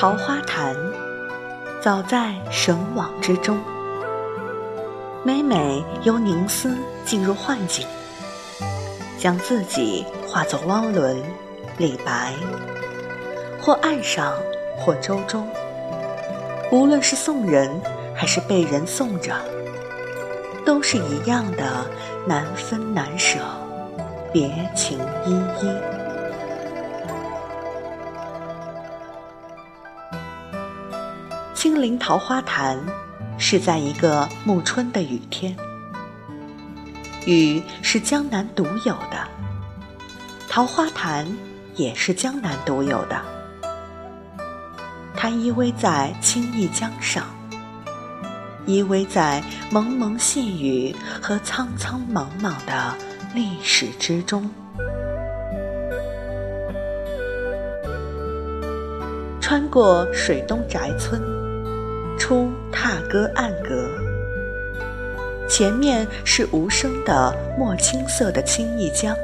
桃花潭，早在神往之中。每每由凝思进入幻境，将自己化作汪伦、李白，或岸上，或舟中。无论是送人，还是被人送着，都是一样的难分难舍，别情依依。林桃花潭。是在一个暮春的雨天，雨是江南独有的，桃花潭也是江南独有的。它依偎在青弋江上，依偎在蒙蒙细雨和苍苍茫茫的历史之中，穿过水东宅村。出踏歌暗阁，前面是无声的墨青色的青弋江，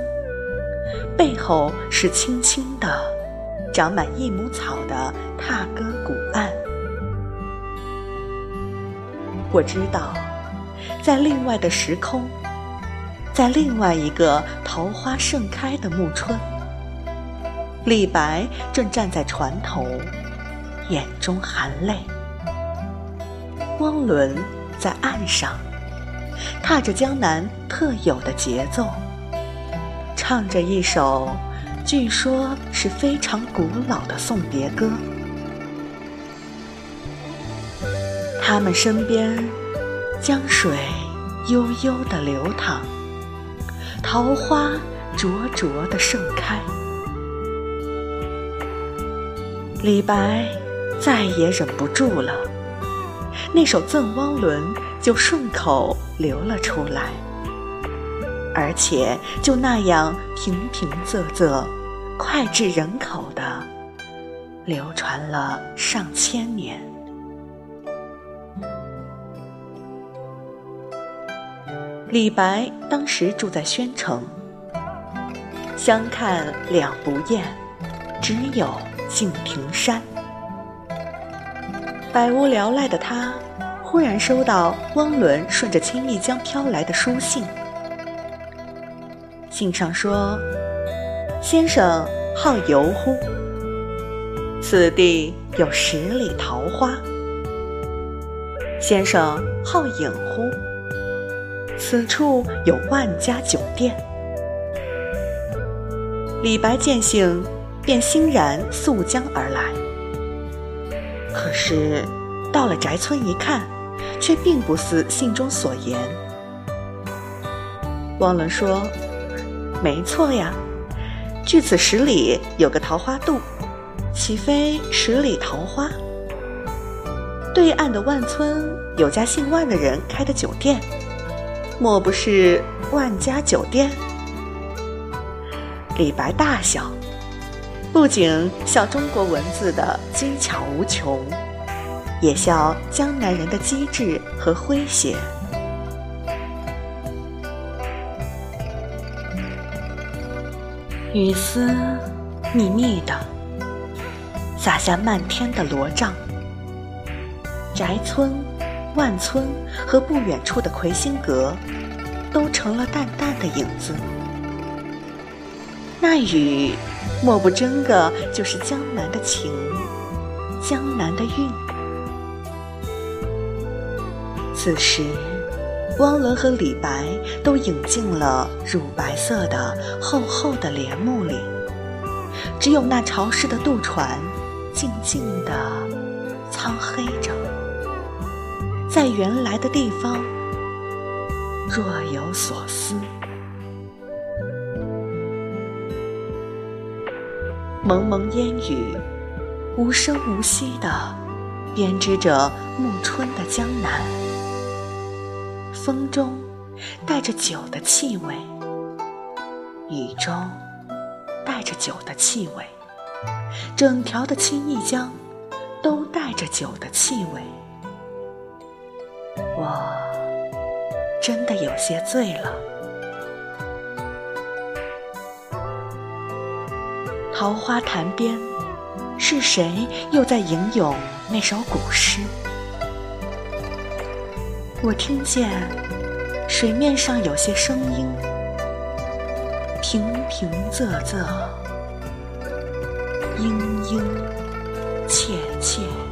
背后是青青的长满益母草的踏歌古岸。我知道，在另外的时空，在另外一个桃花盛开的暮春，李白正站在船头，眼中含泪。汪伦在岸上，踏着江南特有的节奏，唱着一首据说是非常古老的送别歌。他们身边，江水悠悠的流淌，桃花灼灼的盛开。李白再也忍不住了。那首《赠汪伦》就顺口流了出来，而且就那样平平仄仄、脍炙人口的流传了上千年。李白当时住在宣城，相看两不厌，只有敬亭山。百无聊赖的他，忽然收到汪伦顺着青弋江飘来的书信。信上说：“先生好游乎？此地有十里桃花。先生好饮乎？此处有万家酒店。”李白见信，便欣然溯江而来。可是，到了宅村一看，却并不似信中所言。汪伦说：“没错呀，距此十里有个桃花渡，岂非十里桃花？对岸的万村有家姓万的人开的酒店，莫不是万家酒店？”李白大笑。不仅笑中国文字的精巧无穷，也笑江南人的机智和诙谐。雨丝密密的洒下漫天的罗帐，宅村、万村和不远处的魁星阁，都成了淡淡的影子。那雨。莫不真个就是江南的情，江南的韵。此时，汪伦和李白都隐进了乳白色的厚厚的帘幕里，只有那潮湿的渡船，静静地苍黑着，在原来的地方若有所思。蒙蒙烟雨，无声无息地编织着暮春的江南。风中带着酒的气味，雨中带着酒的气味，整条的青弋江都带着酒的气味。我真的有些醉了。桃花潭边，是谁又在吟咏那首古诗？我听见水面上有些声音，平平仄仄，嘤嘤。